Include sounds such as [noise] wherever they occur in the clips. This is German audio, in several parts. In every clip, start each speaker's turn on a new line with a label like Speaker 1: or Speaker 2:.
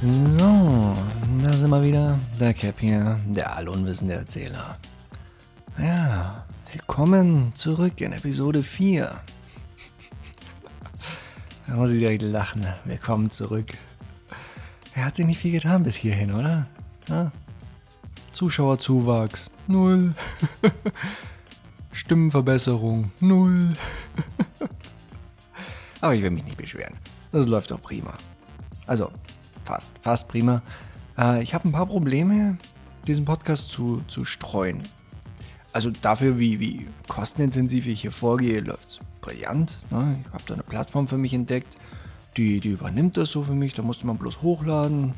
Speaker 1: So, da sind wir wieder. Der Cap hier, der allunwissende Erzähler. Ja, willkommen zurück in Episode 4. [laughs] Da muss ich direkt lachen. Willkommen zurück. Er hat sich nicht viel getan bis hierhin, oder? Ja. Zuschauerzuwachs, null. [laughs] Stimmenverbesserung, null. [laughs] Aber ich will mich nicht beschweren. Das läuft doch prima. Also, fast, fast prima. Äh, ich habe ein paar Probleme, diesen Podcast zu, zu streuen. Also dafür, wie, wie kostenintensiv ich hier vorgehe, läuft es brillant. Ne? Ich habe da eine Plattform für mich entdeckt, die, die übernimmt das so für mich. Da musste man bloß hochladen.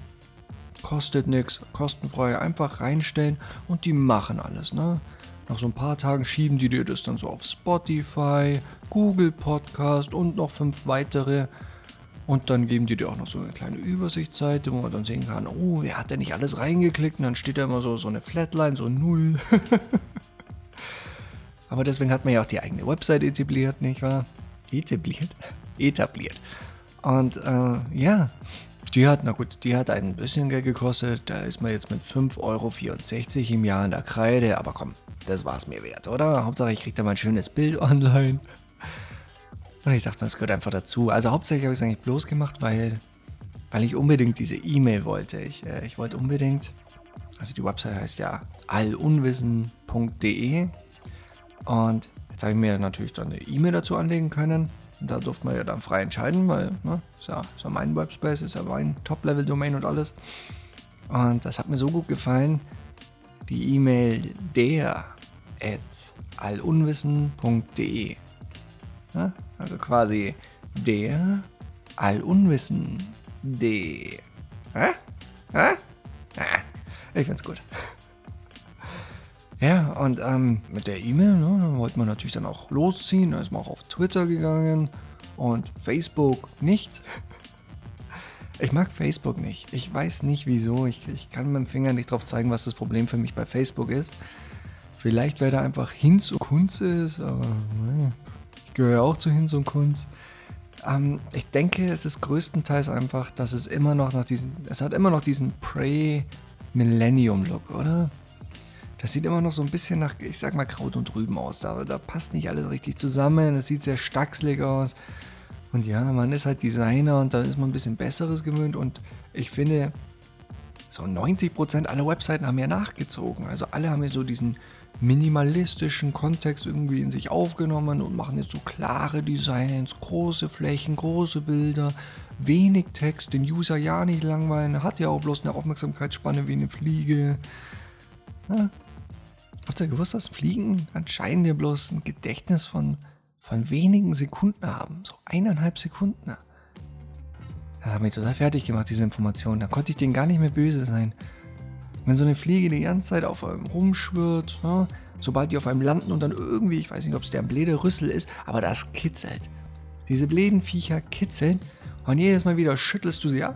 Speaker 1: Kostet nichts, kostenfrei, einfach reinstellen und die machen alles. Ne? Nach so ein paar Tagen schieben die dir das dann so auf Spotify, Google Podcast und noch fünf weitere. Und dann geben die dir auch noch so eine kleine Übersichtsseite, wo man dann sehen kann, oh, wer hat denn nicht alles reingeklickt? Und dann steht da immer so, so eine Flatline, so null. [laughs] Aber deswegen hat man ja auch die eigene Website etabliert, nicht wahr? Etabliert? Etabliert. Und äh, ja, die hat, na gut, die hat ein bisschen Geld gekostet. Da ist man jetzt mit 5,64 Euro im Jahr in der Kreide. Aber komm, das war es mir wert, oder? Hauptsache, ich krieg da mal ein schönes Bild online. Und ich dachte, das gehört einfach dazu. Also hauptsächlich habe ich es eigentlich bloß gemacht, weil, weil ich unbedingt diese E-Mail wollte. Ich, äh, ich wollte unbedingt, also die Website heißt ja allunwissen.de. Und jetzt habe ich mir natürlich dann eine E-Mail dazu anlegen können. Und da durfte man ja dann frei entscheiden, weil, ne, ist ja, ist ja mein Webspace, ist ja mein Top-Level-Domain und alles. Und das hat mir so gut gefallen. Die E-Mail der at allunwissen.de. Ja, also quasi der Allunwissen. De. Hä? Hä? Ich find's gut. Ja, und ähm, mit der E-Mail, ne, wollte man natürlich dann auch losziehen. Da ist man auch auf Twitter gegangen und Facebook nicht. Ich mag Facebook nicht. Ich weiß nicht wieso. Ich, ich kann mit dem Finger nicht drauf zeigen, was das Problem für mich bei Facebook ist. Vielleicht, weil da einfach Hinz und Kunz ist, aber ich gehöre auch zu Hinz und Kunz. Ähm, ich denke, es ist größtenteils einfach, dass es immer noch nach diesen, es hat immer noch diesen Pre-Millennium-Look, oder? Das sieht immer noch so ein bisschen nach, ich sag mal, Kraut und Rüben aus. Da, da passt nicht alles richtig zusammen. Es sieht sehr stackselig aus. Und ja, man ist halt Designer und da ist man ein bisschen Besseres gewöhnt. Und ich finde, so 90% aller Webseiten haben ja nachgezogen. Also alle haben ja so diesen minimalistischen Kontext irgendwie in sich aufgenommen und machen jetzt so klare Designs, große Flächen, große Bilder, wenig Text, den User ja nicht langweilen, hat ja auch bloß eine Aufmerksamkeitsspanne wie eine Fliege. Ja, Habt ihr gewusst, dass Fliegen anscheinend ja bloß ein Gedächtnis von, von wenigen Sekunden haben? So eineinhalb Sekunden. Das hat mich total fertig gemacht, diese Information. Da konnte ich denen gar nicht mehr böse sein. Wenn so eine Fliege die ganze Zeit auf einem rumschwirrt, ja, sobald die auf einem landen und dann irgendwie, ich weiß nicht, ob es der bläde Rüssel ist, aber das kitzelt. Diese bläden Viecher kitzeln und jedes Mal wieder schüttelst du sie ab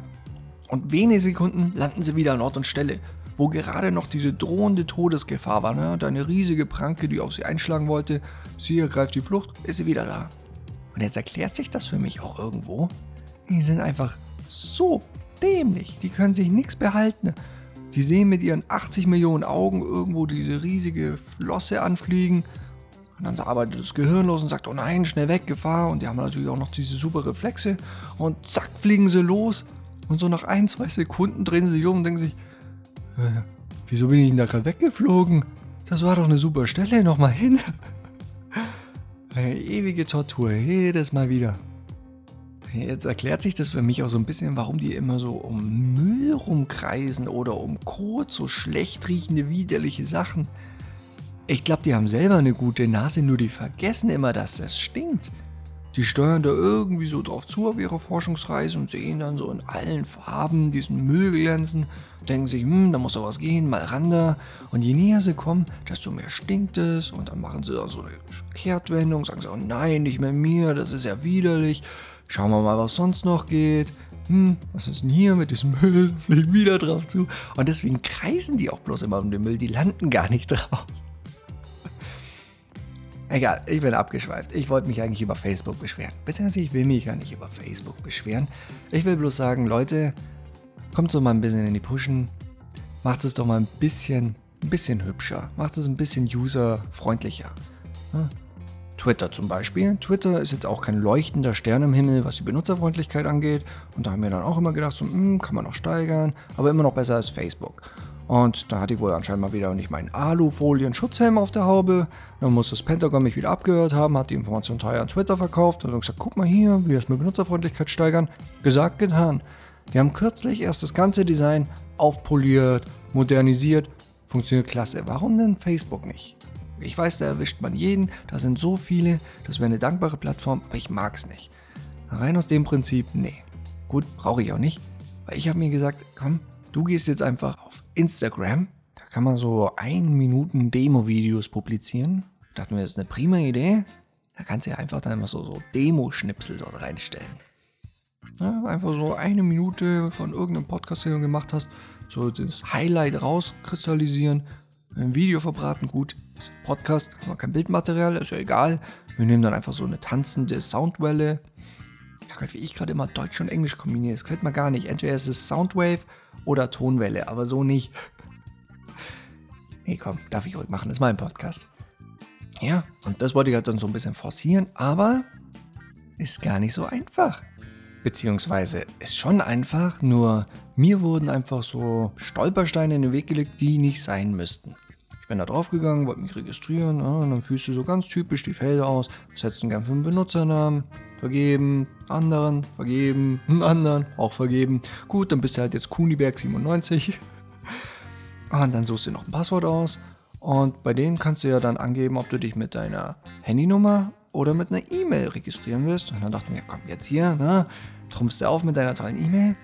Speaker 1: und wenige Sekunden landen sie wieder an Ort und Stelle wo gerade noch diese drohende Todesgefahr war. Ne? Und riesige Pranke, die auf sie einschlagen wollte. Sie ergreift die Flucht, ist sie wieder da. Und jetzt erklärt sich das für mich auch irgendwo. Die sind einfach so dämlich. Die können sich nichts behalten. Die sehen mit ihren 80 Millionen Augen irgendwo diese riesige Flosse anfliegen. Und dann arbeitet das Gehirn los und sagt, oh nein, schnell weg, Gefahr. Und die haben natürlich auch noch diese super Reflexe. Und zack, fliegen sie los. Und so nach ein, zwei Sekunden drehen sie sich um und denken sich, äh, wieso bin ich denn da gerade weggeflogen? Das war doch eine super Stelle, nochmal hin. [laughs] Eine ewige Tortur, jedes Mal wieder. Jetzt erklärt sich das für mich auch so ein bisschen, warum die immer so um Müll rumkreisen oder um Kot, so schlecht riechende, widerliche Sachen. Ich glaube, die haben selber eine gute Nase, nur die vergessen immer, dass das stinkt. Die steuern da irgendwie so drauf zu auf ihrer Forschungsreise und sehen dann so in allen Farben diesen Müll glänzen, denken sich, hm, da muss doch was gehen, mal ran da. Und je näher sie kommen, desto mehr stinkt es. Und dann machen sie da so eine Kehrtwendung, sagen sie, oh nein, nicht mehr mir, das ist ja widerlich. Schauen wir mal, was sonst noch geht. Hm, was ist denn hier mit diesem [laughs] Müll? Sehen wieder drauf zu. Und deswegen kreisen die auch bloß immer um den Müll, die landen gar nicht [laughs] drauf. Egal, ich bin abgeschweift. Ich wollte mich eigentlich über Facebook beschweren. Beziehungsweise ich will mich ja nicht über Facebook beschweren. Ich will bloß sagen, Leute, kommt so mal ein bisschen in die Pushen, macht es doch mal ein bisschen, ein bisschen hübscher, macht es ein bisschen userfreundlicher. Ja. Twitter zum Beispiel. Twitter ist jetzt auch kein leuchtender Stern im Himmel, was die Benutzerfreundlichkeit angeht. Und da haben wir dann auch immer gedacht, so, mh, hm, kann man noch steigern, aber immer noch besser als Facebook. Und da hatte ich wohl anscheinend mal wieder nicht meinen Alufolien-Schutzhelm auf der Haube. Dann muss das Pentagon mich wieder abgehört haben, hat die Information teuer an Twitter verkauft und gesagt, guck mal hier, wie wir es mit Benutzerfreundlichkeit steigern. Gesagt, getan. Die haben kürzlich erst das ganze Design aufpoliert, modernisiert. Funktioniert klasse. Warum denn Facebook nicht? Ich weiß, da erwischt man jeden, da sind so viele, das wäre eine dankbare Plattform, aber ich mag es nicht. Rein aus dem Prinzip, nee. Gut, brauche ich auch nicht. Weil ich habe mir gesagt, komm, du gehst jetzt einfach auf Instagram. Da kann man so ein Minuten Demo-Videos publizieren. Dachten wir, das ist eine prima Idee. Da kannst du ja einfach dann immer so, so Demo-Schnipsel dort reinstellen. Ja, einfach so eine Minute von irgendeinem Podcast, den du gemacht hast, so das Highlight rauskristallisieren ein Video verbraten, gut, ist Podcast, haben wir kein Bildmaterial, ist ja egal. Wir nehmen dann einfach so eine tanzende Soundwelle. Ja Gott, wie ich gerade immer Deutsch und Englisch kombiniere, das könnte man gar nicht. Entweder ist es Soundwave oder Tonwelle, aber so nicht. Nee, komm, darf ich ruhig machen, das ist mein Podcast. Ja, und das wollte ich halt dann so ein bisschen forcieren, aber ist gar nicht so einfach. Beziehungsweise ist schon einfach, nur mir wurden einfach so Stolpersteine in den Weg gelegt, die nicht sein müssten. Bin da drauf gegangen, wollte mich registrieren ja, und dann fühlst du so ganz typisch die Felder aus, setzen gern für einen Benutzernamen, vergeben, anderen, vergeben, [laughs] einen anderen, auch vergeben. Gut, dann bist du halt jetzt Kuniberg97. Und dann suchst du noch ein Passwort aus und bei denen kannst du ja dann angeben, ob du dich mit deiner Handynummer oder mit einer E-Mail registrieren willst. Und dann dachte ich mir, komm jetzt hier, ne, trumpfst du auf mit deiner tollen E-Mail.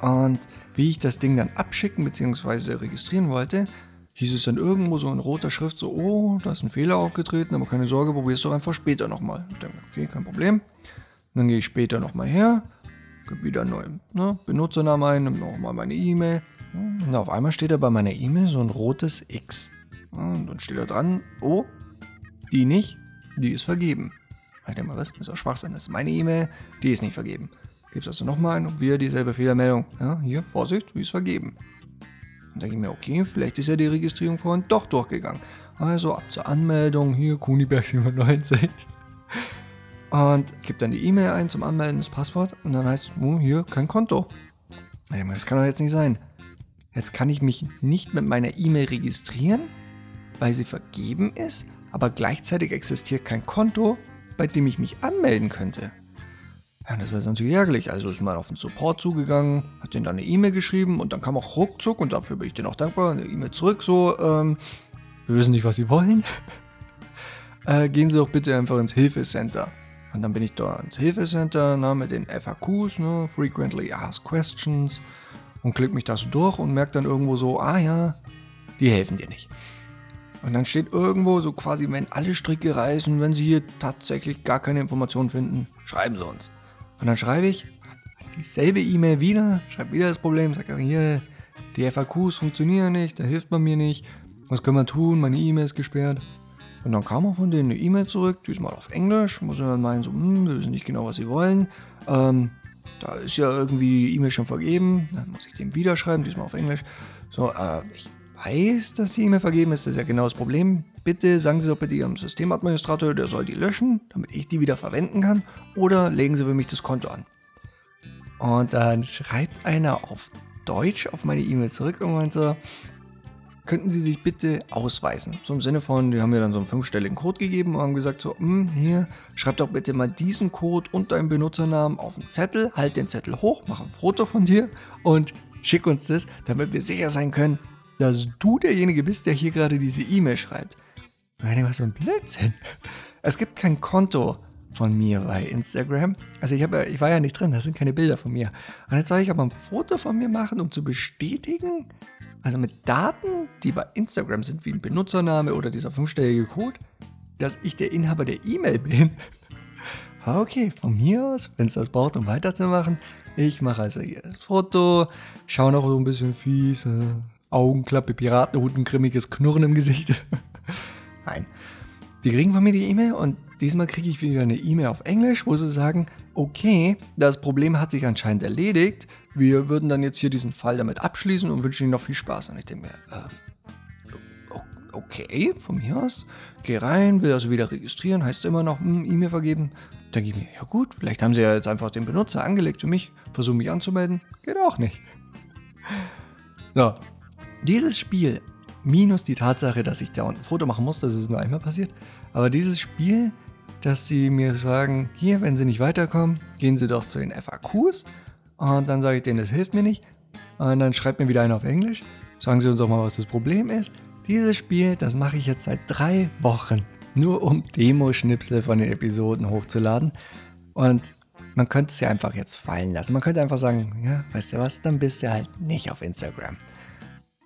Speaker 1: Und wie ich das Ding dann abschicken bzw. registrieren wollte, hieß es dann irgendwo so in roter Schrift so, oh, da ist ein Fehler aufgetreten, aber keine Sorge, probier es doch einfach später nochmal. Ich denke, okay, kein Problem. Dann gehe ich später nochmal her, gebe wieder einen neuen ne, Benutzernamen ein, nehme nochmal meine E-Mail. Und auf einmal steht da bei meiner E-Mail so ein rotes X. Und dann steht da dran, oh, die nicht, die ist vergeben. Ich denke mal, was? Das ist auch Schwachsinn. Das ist meine E-Mail, die ist nicht vergeben. Gibst also nochmal ein und wieder dieselbe Fehlermeldung. Ja, hier, Vorsicht, die ist vergeben. Und denke ich mir, okay, vielleicht ist ja die Registrierung vorhin doch durchgegangen. Also ab zur Anmeldung, hier Kuniberg 97. Und gebe dann die E-Mail ein zum Anmelden, das Passwort und dann heißt es, oh, hier kein Konto. Das kann doch jetzt nicht sein. Jetzt kann ich mich nicht mit meiner E-Mail registrieren, weil sie vergeben ist, aber gleichzeitig existiert kein Konto, bei dem ich mich anmelden könnte. Ja, das wäre natürlich ärgerlich. Also ist man auf den Support zugegangen, hat denen dann eine E-Mail geschrieben und dann kam auch ruckzuck und dafür bin ich denen auch dankbar, eine E-Mail zurück, so, ähm, wir wissen nicht, was sie wollen. [laughs] äh, gehen Sie doch bitte einfach ins Hilfecenter. Und dann bin ich da ins Hilfecenter na, mit den FAQs, ne, Frequently Asked Questions und klick mich da so durch und merke dann irgendwo so, ah ja, die helfen dir nicht. Und dann steht irgendwo so quasi, wenn alle Stricke reißen, wenn Sie hier tatsächlich gar keine Informationen finden, schreiben Sie uns. Und dann schreibe ich dieselbe E-Mail wieder, schreibe wieder das Problem, sage hier, die FAQs funktionieren nicht, da hilft man mir nicht, was können wir tun, meine E-Mail ist gesperrt. Und dann kam auch von denen eine E-Mail zurück, diesmal auf Englisch, muss man dann meinen, so, hm, wir wissen nicht genau, was sie wollen. Ähm, da ist ja irgendwie die E-Mail schon vergeben, dann muss ich dem wieder schreiben, diesmal auf Englisch. So, äh, ich weiß, dass die E-Mail vergeben ist, das ist ja genau das Problem. Bitte sagen Sie doch bitte Ihrem Systemadministrator, der soll die löschen, damit ich die wieder verwenden kann. Oder legen Sie für mich das Konto an. Und dann schreibt einer auf Deutsch auf meine E-Mail zurück und meint so, könnten Sie sich bitte ausweisen? So im Sinne von, die haben mir dann so einen fünfstelligen Code gegeben und haben gesagt so, hm, hier, schreib doch bitte mal diesen Code und deinen Benutzernamen auf den Zettel, halt den Zettel hoch, mach ein Foto von dir und schick uns das, damit wir sicher sein können, dass du derjenige bist, der hier gerade diese E-Mail schreibt. Meine, was für ein Blödsinn. Es gibt kein Konto von mir bei Instagram. Also ich, hab, ich war ja nicht drin, da sind keine Bilder von mir. Und jetzt soll ich aber ein Foto von mir machen, um zu bestätigen, also mit Daten, die bei Instagram sind, wie ein Benutzername oder dieser fünfstellige Code, dass ich der Inhaber der E-Mail bin. [laughs] Okay, von mir aus, wenn es das braucht, um weiterzumachen. Ich mache also hier das Foto, schaue noch so ein bisschen fies, äh, Augenklappe, Piratenhut, ein grimmiges Knurren im Gesicht. [laughs] Nein. Die kriegen von mir die E-Mail und diesmal kriege ich wieder eine E-Mail auf Englisch, wo sie sagen, okay, das Problem hat sich anscheinend erledigt. Wir würden dann jetzt hier diesen Fall damit abschließen und wünschen Ihnen noch viel Spaß. Und ich denke mir, äh, okay, von mir aus. Geh rein, will also wieder registrieren, heißt immer noch hm, E-Mail vergeben. Denke ich mir, ja gut, vielleicht haben sie ja jetzt einfach den Benutzer angelegt für mich, versuche mich anzumelden. Geht auch nicht. So, dieses Spiel, minus die Tatsache, dass ich da ein Foto machen muss, das ist nur einmal passiert, aber dieses Spiel, dass sie mir sagen, hier, wenn sie nicht weiterkommen, gehen sie doch zu den FAQs und dann sage ich denen, das hilft mir nicht und dann schreibt mir wieder einer auf Englisch, sagen sie uns doch mal, was das Problem ist. Dieses Spiel, das mache ich jetzt seit drei Wochen, nur um Demo-Schnipsel von den Episoden hochzuladen und man könnte es ja einfach jetzt fallen lassen. Man könnte einfach sagen, ja, weißt du was, dann bist du halt nicht auf Instagram.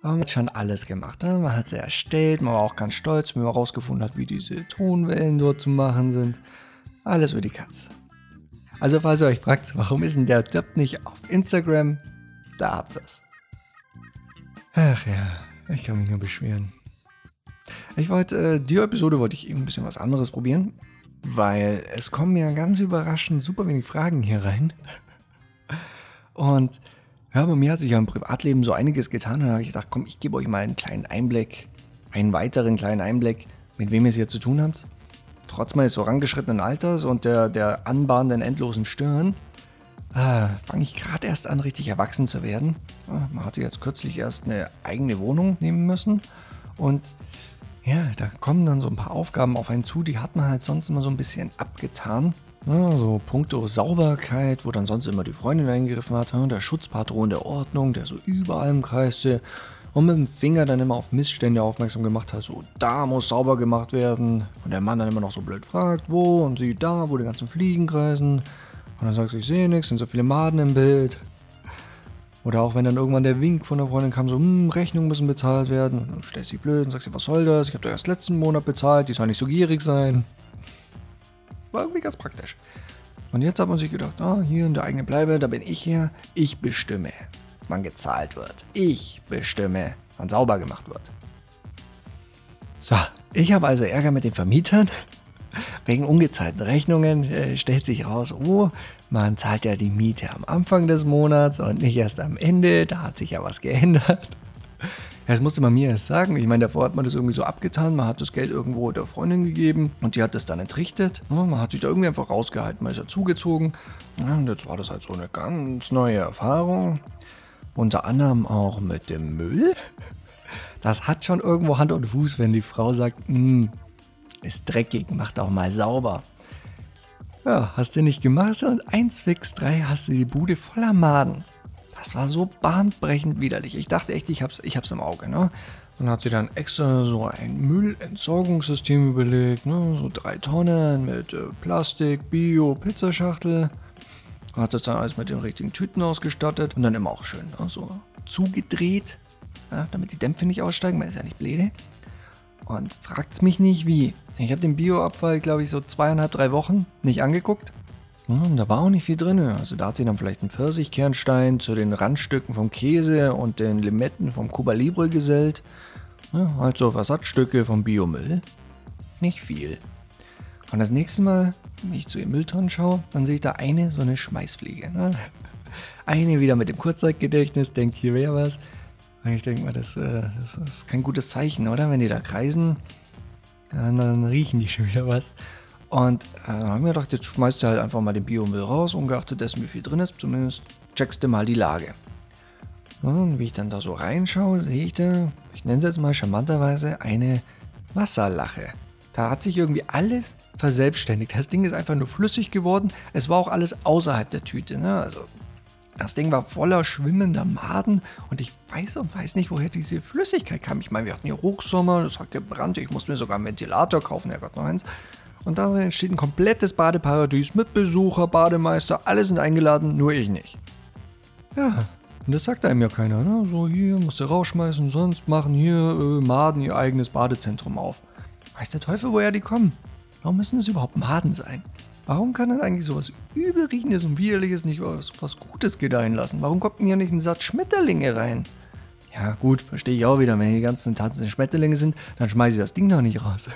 Speaker 1: Man hat schon alles gemacht. Ne? Man hat sie erstellt, man war auch ganz stolz, wenn man herausgefunden hat, wie diese Tonwellen dort zu machen sind. Alles für die Katze. Also falls ihr euch fragt, warum ist denn der Depp nicht auf Instagram, da habt ihr es. Ach ja, ich kann mich nur beschweren. Ich wollte, äh, die Episode wollte ich eben ein bisschen was anderes probieren, weil es kommen ja ganz überraschend super wenig Fragen hier rein. Und ja, bei mir hat sich ja im Privatleben so einiges getan. Und dann habe ich gedacht, komm, ich gebe euch mal einen kleinen Einblick, einen weiteren kleinen Einblick, mit wem ihr es hier zu tun habt. Trotz meines vorangeschrittenen Alters und der, der anbahnenden endlosen Stirn, äh, fange ich gerade erst an, richtig erwachsen zu werden. Man hat sich jetzt kürzlich erst eine eigene Wohnung nehmen müssen. Und ja, da kommen dann so ein paar Aufgaben auf einen zu, die hat man halt sonst immer so ein bisschen abgetan. Ja, so puncto Sauberkeit, wo dann sonst immer die Freundin eingegriffen hat, der Schutzpatron der Ordnung, der so überall im kreiste und mit dem Finger dann immer auf Missstände aufmerksam gemacht hat, so da muss sauber gemacht werden. Und der Mann dann immer noch so blöd fragt, wo und sie da, wo die ganzen Fliegen kreisen. Und dann sagst du, ich sehe nichts, sind so viele Maden im Bild. Oder auch wenn dann irgendwann der Wink von der Freundin kam, so, hm, Rechnungen müssen bezahlt werden. Und dann stellst du dich blöd und sagst dir, was soll das? Ich habe doch erst letzten Monat bezahlt, die soll nicht so gierig sein. War irgendwie ganz praktisch. Und jetzt hat man sich gedacht, ah, hier in der eigenen Bleibe, da bin ich hier. Ich bestimme, wann gezahlt wird. Ich bestimme, wann sauber gemacht wird. So, ich habe also Ärger mit den Vermietern. [laughs] Wegen ungezahlten Rechnungen äh, stellt sich raus, oh, man zahlt ja die Miete am Anfang des Monats und nicht erst am Ende. Da hat sich ja was geändert. Das musste man mir erst sagen. Ich meine, davor hat man das irgendwie so abgetan. Man hat das Geld irgendwo der Freundin gegeben und die hat das dann entrichtet. Man hat sich da irgendwie einfach rausgehalten. Man ist ja zugezogen. Und jetzt war das halt so eine ganz neue Erfahrung. Unter anderem auch mit dem Müll. Das hat schon irgendwo Hand und Fuß, wenn die Frau sagt, hm, ist dreckig, mach doch mal sauber. Ja, hast du nicht gemacht und eins fix drei hast du die Bude voller Maden. Das war so bahnbrechend widerlich. Ich dachte echt, ich hab's, ich hab's im Auge, ne? Dann hat sie dann extra so ein Müllentsorgungssystem überlegt, ne? So drei Tonnen mit äh, Plastik, Bio, Pizzaschachtel. Hat das dann alles mit den richtigen Tüten ausgestattet und dann immer auch schön, ne? So zugedreht, ja, damit die Dämpfe nicht aussteigen, man ist ja nicht bläde. Und fragt's mich nicht wie. Ich habe den Bioabfall, glaube ich, so zweieinhalb, drei Wochen nicht angeguckt. Hm, da war auch nicht viel drin. Also da hat sie dann vielleicht einen Pfirsichkernstein zu den Randstücken vom Käse und den Limetten vom Cuba Libre gesellt. Ja, halt Versatzstücke vom Biomüll. Nicht viel. Und das nächste Mal, wenn ich zu ihren Mülltonnen schaue, dann sehe ich da eine so eine Schmeißfliege. Ne? [laughs] Eine wieder mit dem Kurzzeitgedächtnis, denkt hier wäre was. Und ich denke mal, das, äh, das, ist kein gutes Zeichen, oder? Wenn die da kreisen, dann, dann riechen die schon wieder was. Und äh, dann haben wir gedacht, jetzt schmeißt du halt einfach mal den Biomüll raus, ungeachtet dessen, wie viel drin ist. Zumindest checkst du mal die Lage. Und wie ich dann da so reinschaue, sehe ich da, ich nenne es jetzt mal charmanterweise, eine Wasserlache. Da hat sich irgendwie alles verselbstständigt. Das Ding ist einfach nur flüssig geworden. Es war auch alles außerhalb der Tüte. Ne? Also das Ding war voller schwimmender Maden und ich weiß und weiß nicht, woher diese Flüssigkeit kam. Ich meine, wir hatten hier Hochsommer, das hat gebrannt, ich musste mir sogar einen Ventilator kaufen, Herrgott noch eins. Und darin entsteht ein komplettes Badeparadies mit Besucher, Bademeister, alle sind eingeladen, nur ich nicht. Ja, und das sagt einem ja keiner, ne? So, hier musst du rausschmeißen, sonst machen hier äh, Maden ihr eigenes Badezentrum auf. Weiß der Teufel, woher die kommen? Warum müssen es überhaupt Maden sein? Warum kann dann eigentlich sowas Übelriechendes und Widerliches nicht was, was Gutes gedeihen lassen? Warum kommt denn hier nicht ein Satz Schmetterlinge rein? Ja, gut, verstehe ich auch wieder. Wenn die ganzen Tanzen Schmetterlinge sind, dann schmeiße ich das Ding doch nicht raus.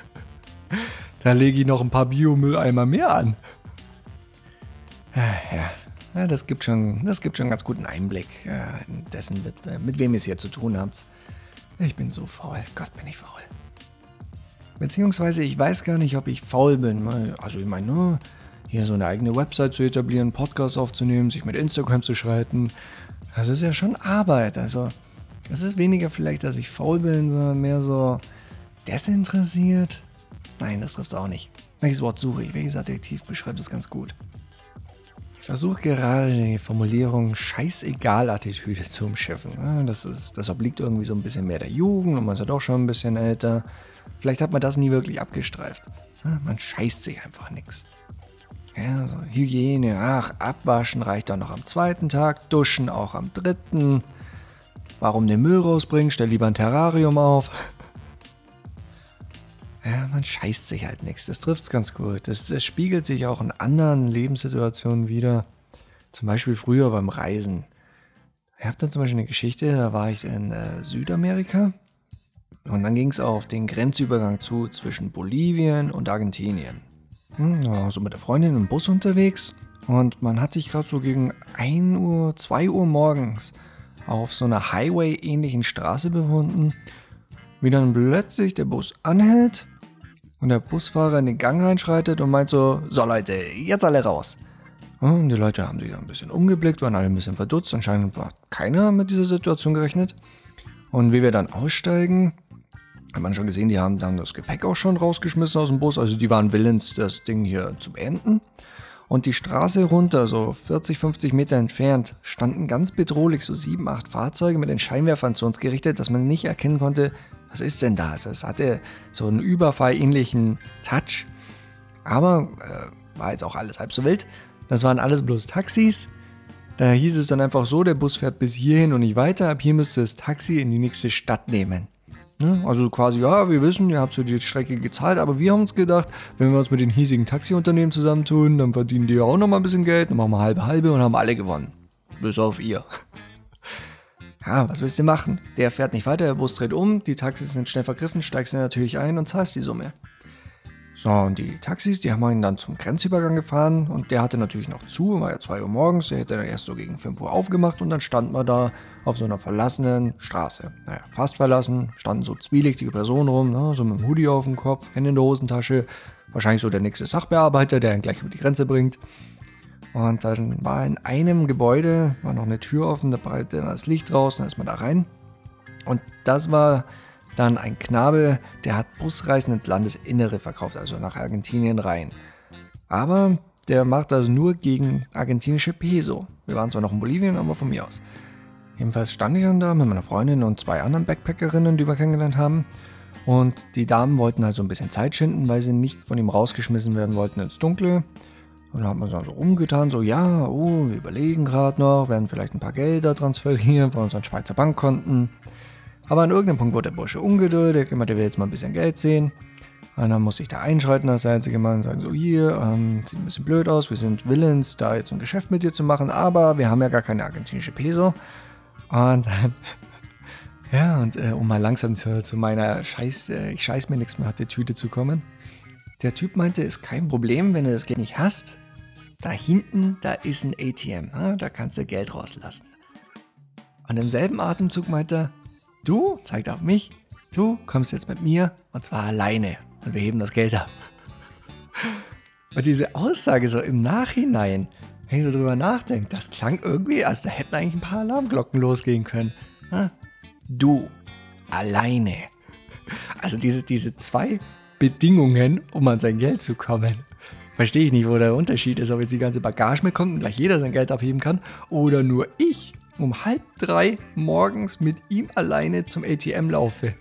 Speaker 1: Da lege ich noch ein paar Biomülleimer mehr an. Ja, ja. ja, das, gibt schon, das gibt schon einen ganz guten Einblick ja, dessen, mit, mit wem ihr es hier zu tun habt. Ich bin so faul. Gott, bin ich faul. Beziehungsweise ich weiß gar nicht, ob ich faul bin. Also ich meine, nur hier so eine eigene Website zu etablieren, Podcast aufzunehmen, sich mit Instagram zu schreiten. Das ist ja schon Arbeit. Also es ist weniger vielleicht, dass ich faul bin, sondern mehr so desinteressiert. Nein, das trifft es auch nicht. Welches Wort suche ich? Welches Adjektiv beschreibt es ganz gut? Ich versuche gerade die Formulierung Scheißegal-Attitüde zu umschiffen. Das, ist, das obliegt irgendwie so ein bisschen mehr der Jugend und man ist ja doch schon ein bisschen älter. Vielleicht hat man das nie wirklich abgestreift. Man scheißt sich einfach nichts. Ja, also Hygiene, ach, abwaschen reicht auch noch am zweiten Tag, duschen auch am dritten. Warum den Müll rausbringen? Stell lieber ein Terrarium auf. Ja, man scheißt sich halt nichts. Das trifft es ganz gut. Das, das, spiegelt sich auch in anderen Lebenssituationen wieder. Zum Beispiel früher beim Reisen. Ich habe da zum Beispiel eine Geschichte, da war ich in äh, Südamerika und dann ging es auf den Grenzübergang zu zwischen Bolivien und Argentinien. Hm, ja, so mit der Freundin im Bus unterwegs und man hat sich gerade so gegen 1 Uhr, 2 Uhr morgens auf so einer Highway-ähnlichen Straße befunden, wie dann plötzlich der Bus anhält und der Busfahrer in den Gang reinschreitet und meint so, so Leute, jetzt alle raus. Und die Leute haben sich ein bisschen umgeblickt, waren alle ein bisschen verdutzt. Anscheinend war keiner mit dieser Situation gerechnet. Und wie wir dann aussteigen, hat man schon gesehen, die haben dann das Gepäck auch schon rausgeschmissen aus dem Bus. Also die waren willens, das Ding hier zu beenden. Und die Straße runter, so 40, 50 Meter entfernt, standen ganz bedrohlich so sieben, acht Fahrzeuge mit den Scheinwerfern zu uns gerichtet, dass man nicht erkennen konnte, was ist denn das? Es hatte so einen überfallähnlichen Touch. Aber äh, war jetzt auch alles halb so wild. Das waren alles bloß Taxis. Da hieß es dann einfach so, der Bus fährt bis hierhin und nicht weiter. Ab hier müsste das Taxi in die nächste Stadt nehmen. Ne? Also quasi, ja, wir wissen, ihr habt so die Strecke gezahlt, aber wir haben uns gedacht, wenn wir uns mit den hiesigen Taxiunternehmen zusammentun, dann verdienen die auch nochmal ein bisschen Geld, dann machen wir halbe halbe und haben alle gewonnen. Bis auf ihr. Ja, was willst du machen? Der fährt nicht weiter, der Bus dreht um, die Taxis sind schnell vergriffen, steigst du natürlich ein und zahlst die Summe. So, und die Taxis, die haben ihn dann zum Grenzübergang gefahren und der hatte natürlich noch zu, war ja 2 Uhr morgens, der hätte dann erst so gegen 5 Uhr aufgemacht und dann standen wir da auf so einer verlassenen Straße. Naja, fast verlassen, standen so zwielichtige Personen rum, ne, so mit dem Hoodie auf dem Kopf, Hände in der Hosentasche, wahrscheinlich so der nächste Sachbearbeiter, der ihn gleich über die Grenze bringt. Und dann war in einem Gebäude, war noch eine Tür offen, da breitete dann das Licht raus, dann ist man da rein. Und das war dann ein Knabe, der hat Busreisen ins Landesinnere verkauft, also nach Argentinien rein. Aber der macht das nur gegen argentinische Peso. Wir waren zwar noch in Bolivien, aber von mir aus. Jedenfalls stand ich dann da mit meiner Freundin und zwei anderen Backpackerinnen, die wir kennengelernt haben. Und die Damen wollten halt so ein bisschen Zeit schinden, weil sie nicht von ihm rausgeschmissen werden wollten ins Dunkle. Und dann hat man so umgetan, so ja, oh, wir überlegen gerade noch, werden vielleicht ein paar Gelder transferieren von unseren Schweizer Bankkonten. Aber an irgendeinem Punkt wurde der Bursche ungeduldig, immer der will jetzt mal ein bisschen Geld sehen. Und dann musste ich da einschreiten als einzige Mal und sagen, so hier, ähm, sieht ein bisschen blöd aus, wir sind willens, da jetzt ein Geschäft mit dir zu machen, aber wir haben ja gar keine argentinische Peso. Und dann, [laughs] ja, und äh, um mal langsam zu, zu meiner Scheiß, äh, ich scheiß mir nichts mehr hat, der Tüte zu kommen. Der Typ meinte, ist kein Problem, wenn du das Geld nicht hast. Da hinten, da ist ein ATM, ja, da kannst du Geld rauslassen. Und im selben Atemzug meinte er, Du, zeigt auf mich, du kommst jetzt mit mir und zwar alleine und wir heben das Geld ab. [laughs] Und diese Aussage so im Nachhinein, wenn ich so drüber nachdenke, das klang irgendwie, als da hätten eigentlich ein paar Alarmglocken losgehen können. Du, alleine. Also diese, diese zwei Bedingungen, um an sein Geld zu kommen. Verstehe ich nicht, wo der Unterschied ist, ob jetzt die ganze Bagage mitkommt und gleich jeder sein Geld abheben kann oder nur ich um halb drei morgens mit ihm alleine zum ATM laufe.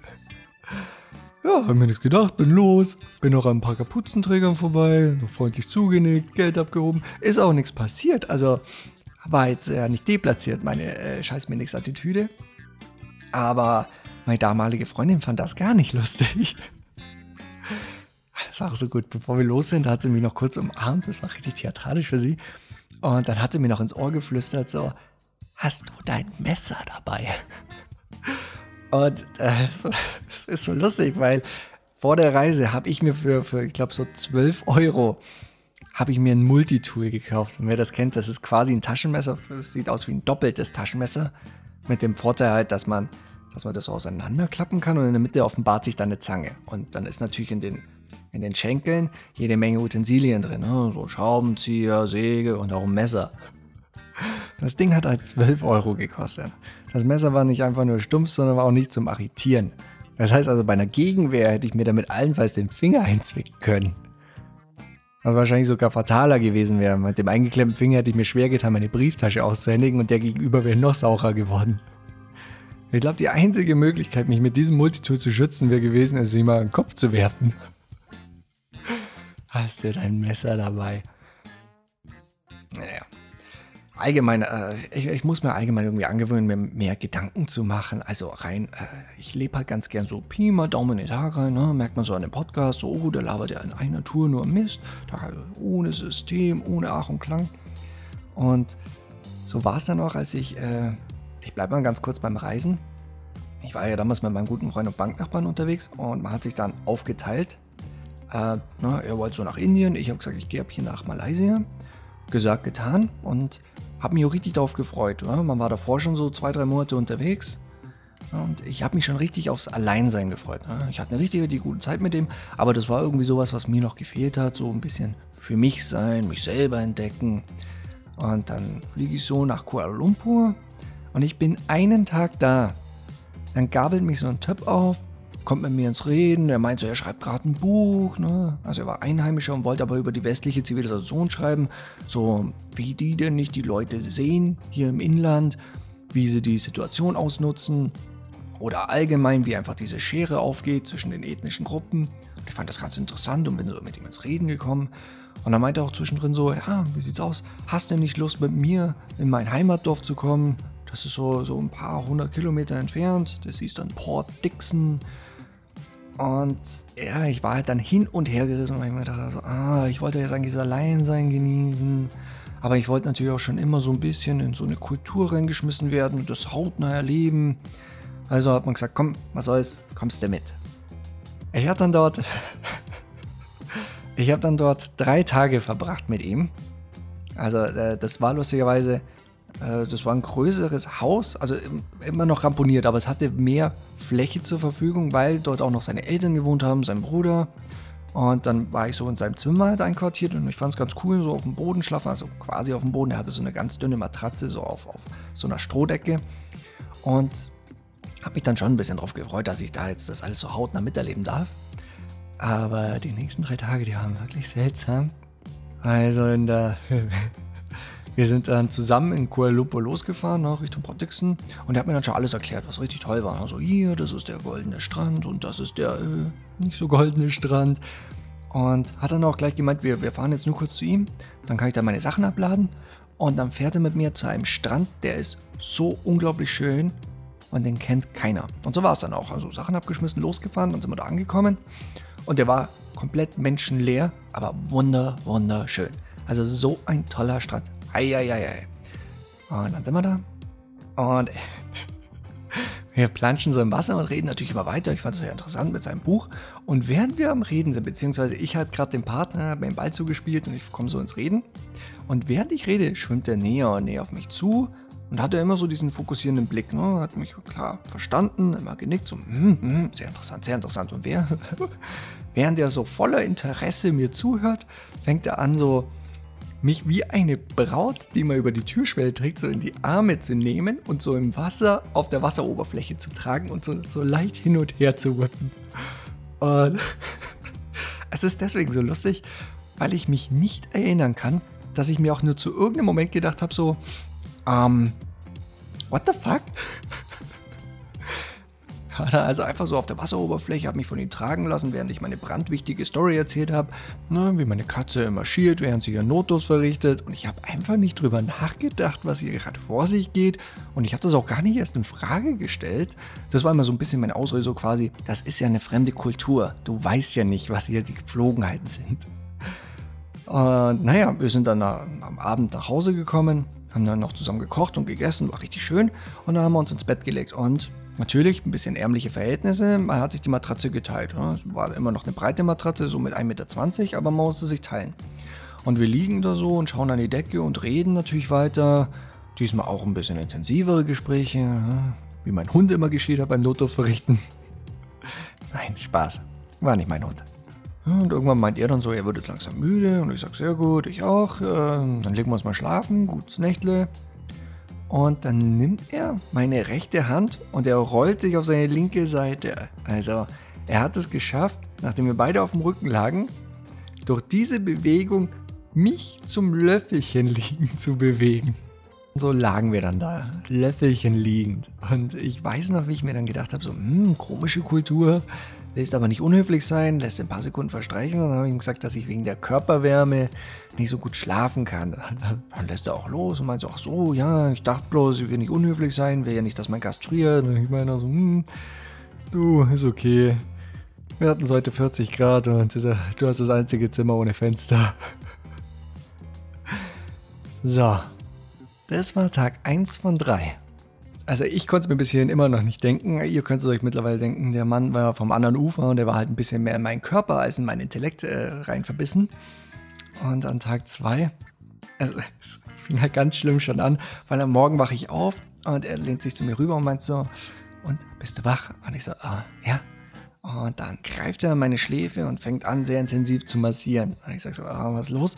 Speaker 1: Ja, hab mir nichts gedacht, bin los, bin noch an ein paar Kapuzenträgern vorbei, noch freundlich zugenickt, Geld abgehoben, ist auch nichts passiert, also war jetzt ja nicht deplatziert, meine äh, scheiß mir nix Attitüde. Aber meine damalige Freundin fand das gar nicht lustig. Das war auch so gut. Bevor wir los sind, hat sie mich noch kurz umarmt. Das war richtig theatralisch für sie. Und dann hat sie mir noch ins Ohr geflüstert, so, hast du dein Messer dabei? Und äh, ist so lustig, weil vor der Reise habe ich mir für, für ich glaube, so 12 Euro habe ich mir ein Multitool gekauft. Und wer das kennt, das ist quasi ein Taschenmesser. Das sieht aus wie ein doppeltes Taschenmesser. Mit dem Vorteil halt, dass man, dass man das so auseinanderklappen kann und in der Mitte offenbart sich dann eine Zange. Und dann ist natürlich in den, in den Schenkeln jede Menge Utensilien drin. Ne? So Schraubenzieher, Säge und auch ein Messer. Das Ding hat halt 12 Euro gekostet. Das Messer war nicht einfach nur stumpf, sondern war auch nicht zum Arretieren. Das heißt also, bei einer Gegenwehr hätte ich mir damit allenfalls den Finger einzwicken können. Was wahrscheinlich sogar fataler gewesen wäre. Mit dem eingeklemmten Finger hätte ich mir schwer getan, meine Brieftasche auszuhändigen und der Gegenüber wäre noch saurer geworden. Ich glaube, die einzige Möglichkeit, mich mit diesem Multitool zu schützen, wäre gewesen, es ihm mal in den Kopf zu werfen. Hast du dein Messer dabei? Naja allgemein, äh, ich, ich, muss mir allgemein irgendwie angewöhnen, mir mehr Gedanken zu machen. Also rein, äh, ich lebe halt ganz gern so Pi mal Daumen in den Tag rein, ne? merkt man so an dem Podcast, so, oh, der labert ja in einer Tour nur Mist, da, ohne System, ohne Ach und Klang. Und so war es dann auch, als ich, äh, ich bleibe mal ganz kurz beim Reisen. Ich war ja damals mit meinem guten Freund und Banknachbarn unterwegs und man hat sich dann aufgeteilt. Äh, na, er wollte so nach Indien, ich habe gesagt, ich gehe ab hier nach Malaysia. Gesagt, getan und habe mich auch richtig darauf gefreut. Oder? Man war davor schon so zwei, drei Monate unterwegs. Und ich habe mich schon richtig aufs Alleinsein gefreut. Ne? Ich hatte eine richtige, die gute Zeit mit dem, aber das war irgendwie sowas, was mir noch gefehlt hat. So ein bisschen für mich sein, mich selber entdecken. Und dann fliege ich so nach Kuala Lumpur und ich bin einen Tag da. Dann gabelt mich so ein Töpf auf, kommt mit mir ins Reden. Er meint so, er schreibt gerade ein Buch. Ne? Also er war Einheimischer und wollte aber über die westliche Zivilisation schreiben. So wie die denn nicht die Leute sehen hier im Inland, wie sie die Situation ausnutzen. Oder allgemein, wie einfach diese Schere aufgeht zwischen den ethnischen Gruppen. Und ich fand das ganz interessant und bin so mit ihm ins Reden gekommen. Und dann meinte er auch zwischendrin so, ja, wie sieht's aus? Hast du nicht Lust mit mir in mein Heimatdorf zu kommen? Das ist so, so ein paar hundert Kilometer entfernt. Das hieß dann Port Dixon. Und ja, ich war halt dann hin und her gerissen, weil ich mir dachte, so, ah, ich wollte jetzt eigentlich das Alleinsein genießen. Aber ich wollte natürlich auch schon immer so ein bisschen in so eine Kultur reingeschmissen werden und das hautnah erleben. Also hat man gesagt, komm, was soll's, kommst du mit. Ich habe dann dort, [laughs] ich habe dann dort drei Tage verbracht mit ihm. Also äh, das war lustigerweise das war ein größeres Haus, also immer noch ramponiert, aber es hatte mehr Fläche zur Verfügung, weil dort auch noch seine Eltern gewohnt haben, sein Bruder. Und dann war ich so in seinem Zimmer halt einquartiert und ich fand es ganz cool, so auf dem Boden schlafen, also quasi auf dem Boden. Er hatte so eine ganz dünne Matratze, so auf, auf so einer Strohdecke. Und habe mich dann schon ein bisschen drauf gefreut, dass ich da jetzt das alles so hautnah miterleben darf. Aber die nächsten drei Tage, die waren wirklich seltsam. Also in der Wir sind dann zusammen in Kuala Lumpur losgefahren, nach Richtung Port Dixon. Und er hat mir dann schon alles erklärt, was richtig toll war. Also hier, das ist der goldene Strand und das ist der äh, nicht so goldene Strand. Und hat dann auch gleich gemeint, wir, wir fahren jetzt nur kurz zu ihm. Dann kann ich da meine Sachen abladen. Und dann fährt er mit mir zu einem Strand, der ist so unglaublich schön und den kennt keiner. Und so war es dann auch. Also Sachen abgeschmissen, losgefahren, dann sind wir da angekommen. Und der war komplett menschenleer, aber wunder, wunderschön. Also so ein toller Strand. Eieiei. Und dann sind wir da. Und [laughs] wir planschen so im Wasser und reden natürlich immer weiter. Ich fand das sehr interessant mit seinem Buch. Und während wir am Reden sind, beziehungsweise ich hatte gerade den Partner, habe mir den Ball zugespielt und ich komme so ins Reden. Und während ich rede, schwimmt er näher und näher auf mich zu und hatte immer so diesen fokussierenden Blick. Ne? Hat mich klar verstanden, immer genickt, so, mm, mm, sehr interessant, sehr interessant. Und wer, [laughs] während er so voller Interesse mir zuhört, fängt er an, so mich wie eine Braut, die man über die Türschwelle trägt, so in die Arme zu nehmen und so im Wasser auf der Wasseroberfläche zu tragen und so, so leicht hin und her zu wippen. Und [laughs] es ist deswegen so lustig, weil ich mich nicht erinnern kann, dass ich mir auch nur zu irgendeinem Moment gedacht habe, so, ähm, what the fuck? Also einfach so auf der Wasseroberfläche, habe mich von ihm tragen lassen, während ich meine brandwichtige Story erzählt habe, wie meine Katze marschiert, während sie ihren Notdurft verrichtet. Und ich habe einfach nicht drüber nachgedacht, was hier gerade vor sich geht. Und ich habe das auch gar nicht erst in Frage gestellt. Das war immer so ein bisschen meine Ausrede, so quasi, das ist ja eine fremde Kultur. Du weißt ja nicht, was hier die Gepflogenheiten sind. Und naja, wir sind dann am Abend nach Hause gekommen, haben dann noch zusammen gekocht und gegessen, war richtig schön. Und dann haben wir uns ins Bett gelegt. Und Natürlich, ein bisschen ärmliche Verhältnisse. Man hat sich die Matratze geteilt. Es war immer noch eine breite Matratze, so mit 1,20 Meter, aber man musste sich teilen. Und wir liegen da so und schauen an die Decke und reden natürlich weiter. Diesmal auch ein bisschen intensivere Gespräche, wie mein Hund immer geschieht hat beim Notdurft verrichten. [laughs] Nein, Spaß. War nicht mein Hund. Und irgendwann meint er dann so, er wird langsam müde. Und ich sag, sehr gut, ich auch. Ähm, dann legen wir uns mal schlafen. Gutes Nächtle. Und dann nimmt er meine rechte Hand und er rollt sich auf seine linke Seite. Also, er hat es geschafft, nachdem wir beide auf dem Rücken lagen, durch diese Bewegung mich zum Löffelchen liegen zu bewegen. So lagen wir dann da, Löffelchen liegend. Und ich weiß noch, wie ich mir dann gedacht habe, so, hm, komische Kultur willst aber nicht unhöflich sein, lässt ein paar Sekunden verstreichen dann habe ich ihm gesagt, dass ich wegen der Körperwärme nicht so gut schlafen kann. [laughs] Dann lässt er auch los und meint so, ach so, ja, ich dachte bloß, ich will nicht unhöflich sein, will ja nicht, dass mein Gast friert. Und ich meine so, hm, du, ist okay. Wir hatten heute 40 Grad und du hast das einzige Zimmer ohne Fenster. [laughs] So, das war Tag 1 von 3. Also ich konnte es mir bis hierhin immer noch nicht denken. Ihr könnt es euch mittlerweile denken, der Mann war vom anderen Ufer und der war halt ein bisschen mehr in meinen Körper als in meinen Intellekt äh, rein verbissen. Und an Tag zwei, also [laughs] es fing halt ganz schlimm schon an, weil am Morgen wache ich auf und er lehnt sich zu mir rüber und meint so, und bist du wach? Und ich so, ah, ja. Und dann greift er meine Schläfe und fängt an, sehr intensiv zu massieren. Und ich sage so, ah, was ist los?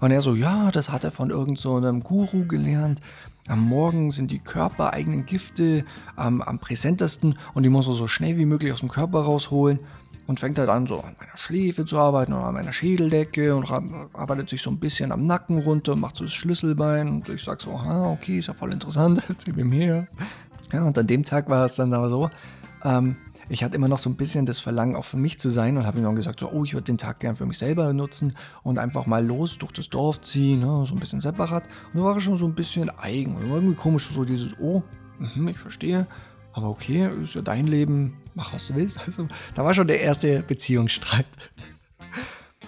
Speaker 1: Und er so, ja, das hat er von irgendeinem so Guru gelernt. Am Morgen sind die körpereigenen Gifte am, am präsentesten und die muss er so schnell wie möglich aus dem Körper rausholen und fängt halt an, so an meiner Schläfe zu arbeiten oder an meiner Schädeldecke und arbeitet sich so ein bisschen am Nacken runter, macht so das Schlüsselbein und ich sag so, ah, okay, ist ja voll interessant, [laughs] erzähl mir mehr. Ja, und an dem Tag war es dann aber so, ähm, ich hatte immer noch so ein bisschen das Verlangen, auch für mich zu sein und habe ihm dann gesagt, so, oh, ich würde den Tag gern für mich selber nutzen und einfach mal los durch das Dorf ziehen, ne, so ein bisschen separat. Und da war ich schon so ein bisschen eigen. Und irgendwie komisch, so dieses, oh, mh, ich verstehe, aber okay, ist ja dein Leben, mach was du willst. [laughs] Also, da war schon der erste Beziehungsstreit.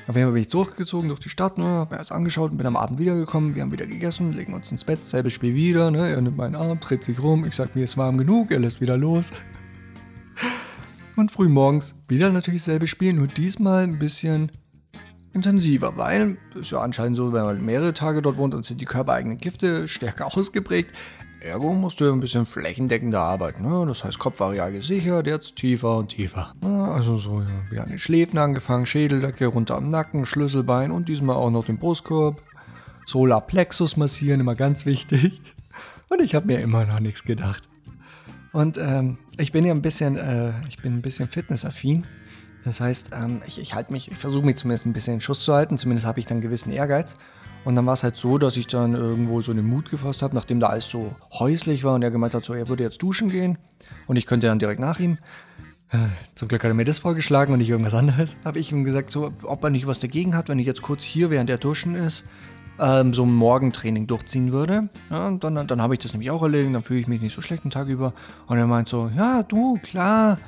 Speaker 1: Auf jeden Fall bin ich zurückgezogen durch die Stadt, ne, hab mir alles angeschaut und bin am Abend wiedergekommen. Wir haben wieder gegessen, legen uns ins Bett, selbes Spiel wieder, ne. Er nimmt meinen Arm, dreht sich rum, ich sag mir, es warm genug, er lässt wieder los. Und früh morgens wieder natürlich dasselbe Spiel, nur diesmal ein bisschen intensiver, weil es ist ja anscheinend so, wenn man mehrere Tage dort wohnt, dann sind die körpereigenen Gifte stärker [laughs] ausgeprägt. Ergo musst du ein bisschen flächendeckender arbeiten. Ne? Das heißt, Kopfareal gesichert, jetzt tiefer und tiefer. Also so ja, wieder an den Schläfen angefangen, Schädeldecke runter am Nacken, Schlüsselbein und diesmal auch noch den Brustkorb. Solarplexus massieren, immer ganz wichtig. Und ich habe mir immer noch nichts gedacht. Und ähm, ich bin ja ein bisschen, äh, ich bin ein bisschen fitnessaffin. Das heißt, ähm, ich, ich halte mich, ich versuche mich zumindest ein bisschen in Schuss zu halten. Zumindest habe ich dann gewissen Ehrgeiz. Und dann war es halt so, dass ich dann irgendwo so einen Mut gefasst habe, nachdem da alles so häuslich war und er gemeint hat, so, er würde jetzt duschen gehen und ich könnte dann direkt nach ihm. Äh, zum Glück hat er mir das vorgeschlagen und nicht irgendwas anderes. Habe ich ihm gesagt, so, ob er nicht was dagegen hat, wenn ich jetzt kurz hier, während er duschen ist, ähm, so ein Morgentraining durchziehen würde. Ja, dann dann habe ich das nämlich auch erlegen, dann fühle ich mich nicht so schlecht den Tag über. Und er meint so, ja, du, klar,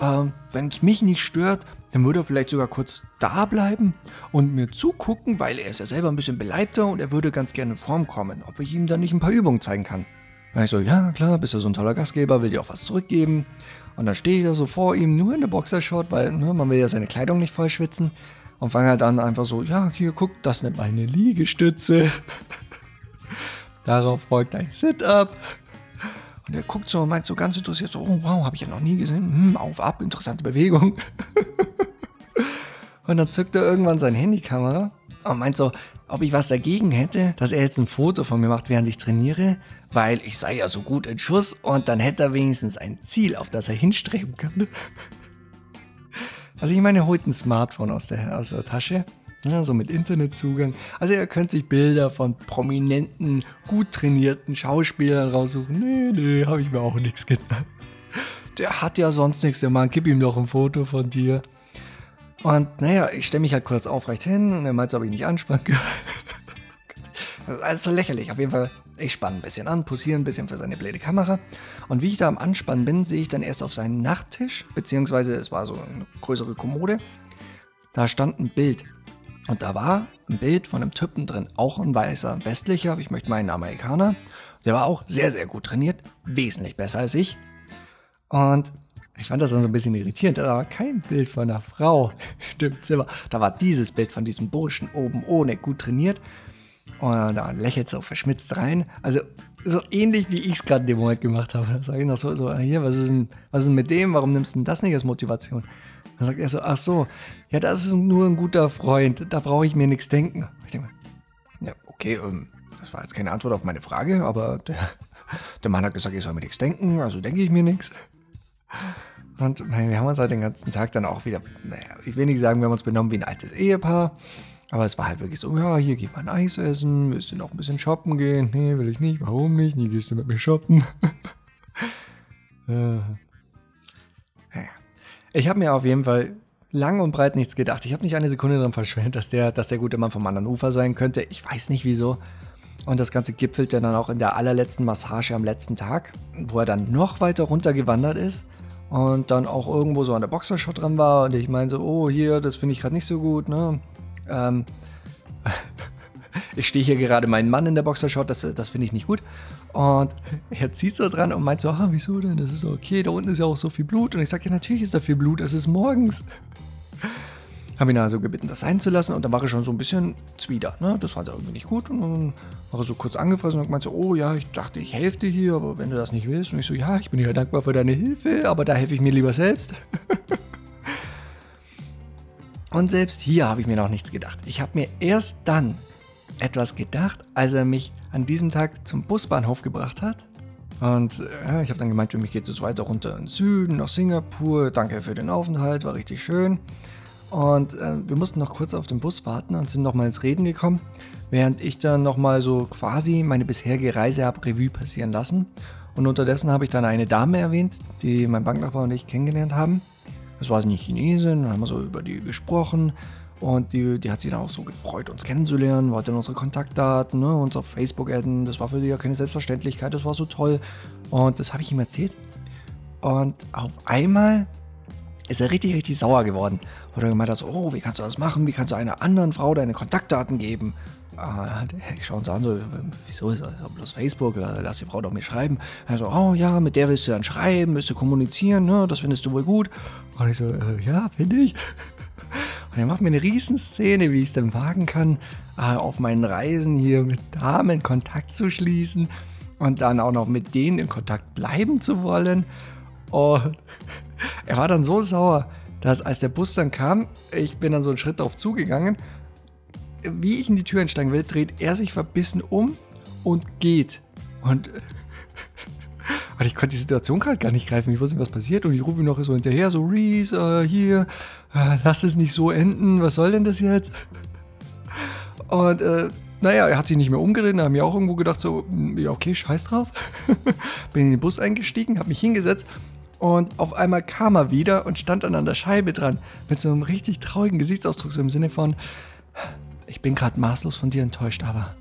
Speaker 1: ähm, wenn es mich nicht stört, dann würde er vielleicht sogar kurz da bleiben und mir zugucken, weil er ist ja selber ein bisschen beleibter und er würde ganz gerne in Form kommen, ob ich ihm dann nicht ein paar Übungen zeigen kann. Und ich so, ja, klar, bist du so ein toller Gastgeber, will dir auch was zurückgeben. Und dann stehe ich da so vor ihm, nur in der Boxershort, weil ne, man will ja seine Kleidung nicht voll schwitzen und fange halt an einfach so, ja, hier, guck, das nennt man eine Liegestütze. [laughs] Darauf folgt ein Sit-Up. Und er guckt so und meint so ganz interessiert so, oh wow, habe ich ja noch nie gesehen. Hm, auf, ab, interessante Bewegung. [laughs] und dann zückt er irgendwann seine Handykamera und meint so, ob ich was dagegen hätte, dass er jetzt ein Foto von mir macht, während ich trainiere, weil ich sei ja so gut in Schuss und dann hätte er wenigstens ein Ziel, auf das er hinstreben kann. [laughs] Also ich meine, er holt ein Smartphone aus der, aus der Tasche, ja, so mit Internetzugang. Also er könnte sich Bilder von prominenten, gut trainierten Schauspielern raussuchen. Nee, nee, habe ich mir auch nichts gedacht. Der hat ja sonst nichts, der Mann, gib ihm doch ein Foto von dir. Und naja, ich stelle mich halt kurz aufrecht hin und er meint, ob ich nicht anspannen [laughs] kann. Das ist alles so lächerlich. Auf jeden Fall, ich spanne ein bisschen an, posiere ein bisschen für seine blöde Kamera. Und wie ich da am Anspannen bin, sehe ich dann erst auf seinem Nachttisch, beziehungsweise es war so eine größere Kommode, da stand ein Bild. Und da war ein Bild von einem Typen drin, auch ein weißer westlicher, ich möchte meinen Amerikaner. Der war auch sehr, sehr gut trainiert, wesentlich besser als ich. Und ich fand das dann so ein bisschen irritierend. Da war kein Bild von einer Frau [laughs] im Zimmer. Da war dieses Bild von diesem Burschen oben ohne, gut trainiert. Und da lächelt so verschmitzt rein. Also so ähnlich wie ich es gerade in dem Moment gemacht habe. Da sage ich noch so, so hier, was ist, denn, was ist denn mit dem? Warum nimmst du denn das nicht als Motivation? Dann sagt er so, ach so, ja, das ist nur ein guter Freund. Da brauche ich mir nichts denken. Ich denke, ja, okay, ähm, das war jetzt keine Antwort auf meine Frage, aber der, der Mann hat gesagt, ich soll mir nichts denken, also denke ich mir nichts. Und wir haben uns halt den ganzen Tag dann auch wieder, naja, ich will nicht sagen, wir haben uns benommen wie ein altes Ehepaar. Aber es war halt wirklich so, ja, hier geht man Eis essen, müsst ihr noch ein bisschen shoppen gehen? Nee, will ich nicht, warum nicht? Nie gehst du mit mir shoppen. [laughs] ich habe mir auf jeden Fall lang und breit nichts gedacht. Ich habe nicht eine Sekunde daran verschwendet, dass der, dass der gute Mann vom anderen Ufer sein könnte. Ich weiß nicht wieso. Und das Ganze gipfelte dann auch in der allerletzten Massage am letzten Tag, wo er dann noch weiter runtergewandert ist und dann auch irgendwo so an der Boxershot dran war. Und ich meine so, oh, hier, das finde ich gerade nicht so gut, ne? Ähm, ich stehe hier gerade meinen Mann in der Boxershot, das, das finde ich nicht gut. Und er zieht so dran und meint so, ah, wieso denn? Das ist okay, da unten ist ja auch so viel Blut. Und ich sage, ja, natürlich ist da viel Blut, es ist morgens. Habe ihn also gebeten, das sein zu lassen und dann war er schon so ein bisschen zwider. Ne? Das fand er irgendwie nicht gut. Und dann war er so kurz angefressen und meinte so, oh ja, ich dachte, ich helfe dir hier, aber wenn du das nicht willst. Und ich so, ja, ich bin dir dankbar für deine Hilfe, aber da helfe ich mir lieber selbst. [laughs] Und selbst hier habe ich mir noch nichts gedacht. Ich habe mir erst dann etwas gedacht, als er mich an diesem Tag zum Busbahnhof gebracht hat. Und ja, ich habe dann gemeint, für mich geht es weiter runter in den Süden, nach Singapur. Danke für den Aufenthalt, war richtig schön. Und äh, wir mussten noch kurz auf den Bus warten und sind nochmal ins Reden gekommen, während ich dann nochmal so quasi meine bisherige Reise habe Revue passieren lassen. Und unterdessen habe ich dann eine Dame erwähnt, die mein Banknachbar und ich kennengelernt haben. Das war eine Chinesin, haben wir so über die gesprochen. Und die, die hat sich dann auch so gefreut, uns kennenzulernen, wollte dann unsere Kontaktdaten, ne, uns auf Facebook adden. Das war für sie ja keine Selbstverständlichkeit, das war so toll. Und das habe ich ihm erzählt. Und auf einmal ist er richtig, richtig sauer geworden. Oder gemeint hat so, oh, wie kannst du das machen? Wie kannst du einer anderen Frau deine Kontaktdaten geben? Ah, ich schaue uns an, so, wieso ist das bloß Facebook? Lass die Frau doch mir schreiben. Er so, oh ja, mit der willst du dann schreiben, willst du kommunizieren, ne? das findest du wohl gut. Und ich so, äh, ja, finde ich. Und er macht mir eine Riesenszene, wie ich es denn wagen kann, äh, auf meinen Reisen hier mit Damen Kontakt zu schließen und dann auch noch mit denen in Kontakt bleiben zu wollen. Und er war dann so sauer, dass als der Bus dann kam, ich bin dann so einen Schritt darauf zugegangen wie ich in die Tür einsteigen will, dreht er sich verbissen um und geht. Und, und ich konnte die Situation gerade gar nicht greifen. Ich wusste nicht, was passiert. Und ich rufe ihn noch so hinterher, so Reese, äh, hier, äh, lass es nicht so enden. Was soll denn das jetzt? Und äh, naja, er hat sich nicht mehr umgedreht. Da haben wir auch irgendwo gedacht, so, hm, ja, okay, scheiß drauf. [laughs] Bin in den Bus eingestiegen, habe mich hingesetzt. Und auf einmal kam er wieder und stand dann an der Scheibe dran. Mit so einem richtig traurigen Gesichtsausdruck, so im Sinne von, ich bin gerade maßlos von dir enttäuscht, aber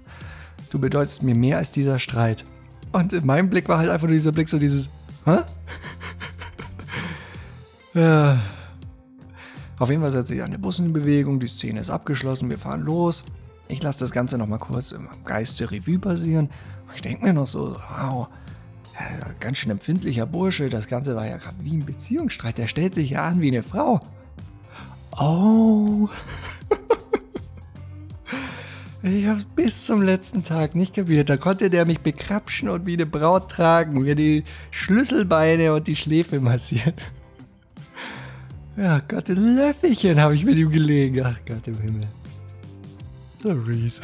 Speaker 1: du bedeutest mir mehr als dieser Streit. Und in meinem Blick war halt einfach nur dieser Blick so dieses, hä? [laughs] ja. Auf jeden Fall setzt sich eine Bus in Bewegung, die Szene ist abgeschlossen, wir fahren los. Ich lasse das Ganze nochmal kurz im Geist der Revue passieren. Ich denke mir noch so, wow, ganz schön empfindlicher Bursche, das Ganze war ja gerade wie ein Beziehungsstreit. Der stellt sich ja an wie eine Frau. Oh. [laughs] Ich hab's bis zum letzten Tag nicht kapiert. Da konnte der mich bekrapschen und wie eine Braut tragen, mir die Schlüsselbeine und die Schläfe massieren. Ja, Gott, ein Löffelchen habe ich mit ihm gelegen. Ach Gott im Himmel. Der Reese.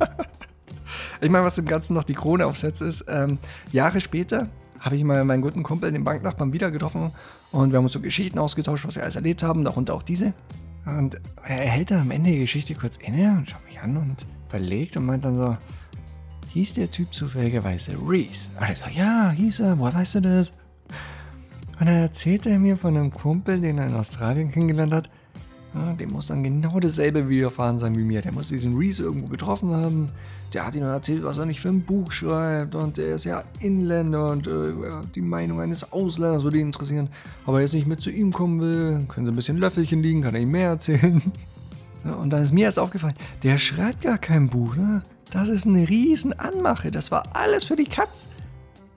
Speaker 1: [laughs] ich meine, was dem Ganzen noch die Krone aufsetzt, ist, ähm, Jahre später habe ich mal meinen guten Kumpel, den Banknachbarn, wieder getroffen und wir haben uns so Geschichten ausgetauscht, was wir alles erlebt haben, darunter auch diese. Und er hält dann am Ende die Geschichte kurz inne und schaut mich an und überlegt und meint dann so, hieß der Typ zufälligerweise Reese? Und ich so, ja, hieß er, woher weißt du das? Und dann erzählt er mir von einem Kumpel, den er in Australien kennengelernt hat. Ja, dem muss dann genau dasselbe widerfahren sein wie mir. Der muss diesen Reese irgendwo getroffen haben. Der hat ihm dann erzählt, was er nicht für ein Buch schreibt. Und er ist ja Inländer und äh, die Meinung eines Ausländers würde ihn interessieren. Aber er jetzt nicht mit zu ihm kommen will, können sie ein bisschen Löffelchen liegen, kann er ihm mehr erzählen. [laughs] Und dann ist mir erst aufgefallen, der schreibt gar kein Buch, ne? Das ist eine riesen Anmache. Das war alles für die Katz.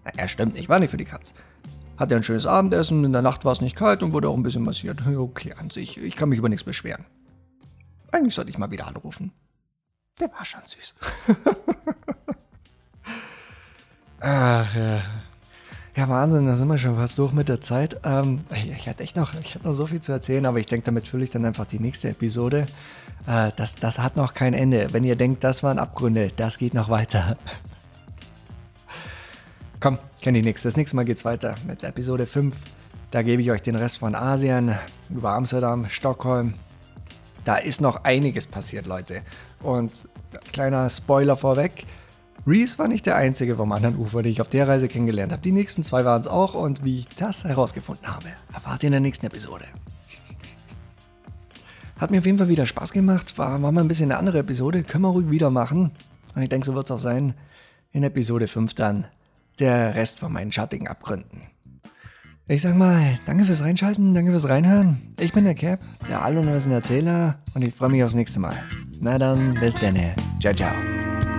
Speaker 1: Na, er stimmt nicht, war nicht für die Katz. Hatte ein schönes Abendessen, in der Nacht war es nicht kalt und wurde auch ein bisschen massiert. [laughs] Okay, an sich, ich kann mich über nichts beschweren. Eigentlich sollte ich mal wieder anrufen. Der war schon süß. [laughs] Ach ja. Ja, Wahnsinn, da sind wir schon fast durch mit der Zeit. Ähm, ich, hatte echt noch, ich hatte noch so viel zu erzählen, aber ich denke, damit fülle ich dann einfach die nächste Episode. Äh, das, das hat noch kein Ende. Wenn ihr denkt, das waren Abgründe, das geht noch weiter. Komm, kennt ihr nichts. Das nächste Mal geht's weiter mit Episode 5. Da gebe ich euch den Rest von Asien, über Amsterdam, Stockholm. Da ist noch einiges passiert, Leute. Und kleiner Spoiler vorweg. Reese war nicht der einzige vom anderen Ufer, den ich auf der Reise kennengelernt habe. Die nächsten zwei waren es auch und wie ich das herausgefunden habe, erfahrt ihr in der nächsten Episode. Hat mir auf jeden Fall wieder Spaß gemacht, war, war mal ein bisschen eine andere Episode, können wir ruhig wieder machen. Und ich denke, so wird es auch sein in Episode 5 dann der Rest von meinen schattigen Abgründen. Ich sag mal, danke fürs Reinschalten, danke fürs Reinhören. Ich bin der Cap, der All- und Erzähler und ich freue mich aufs nächste Mal. Na dann, bis dann. Ciao, ciao.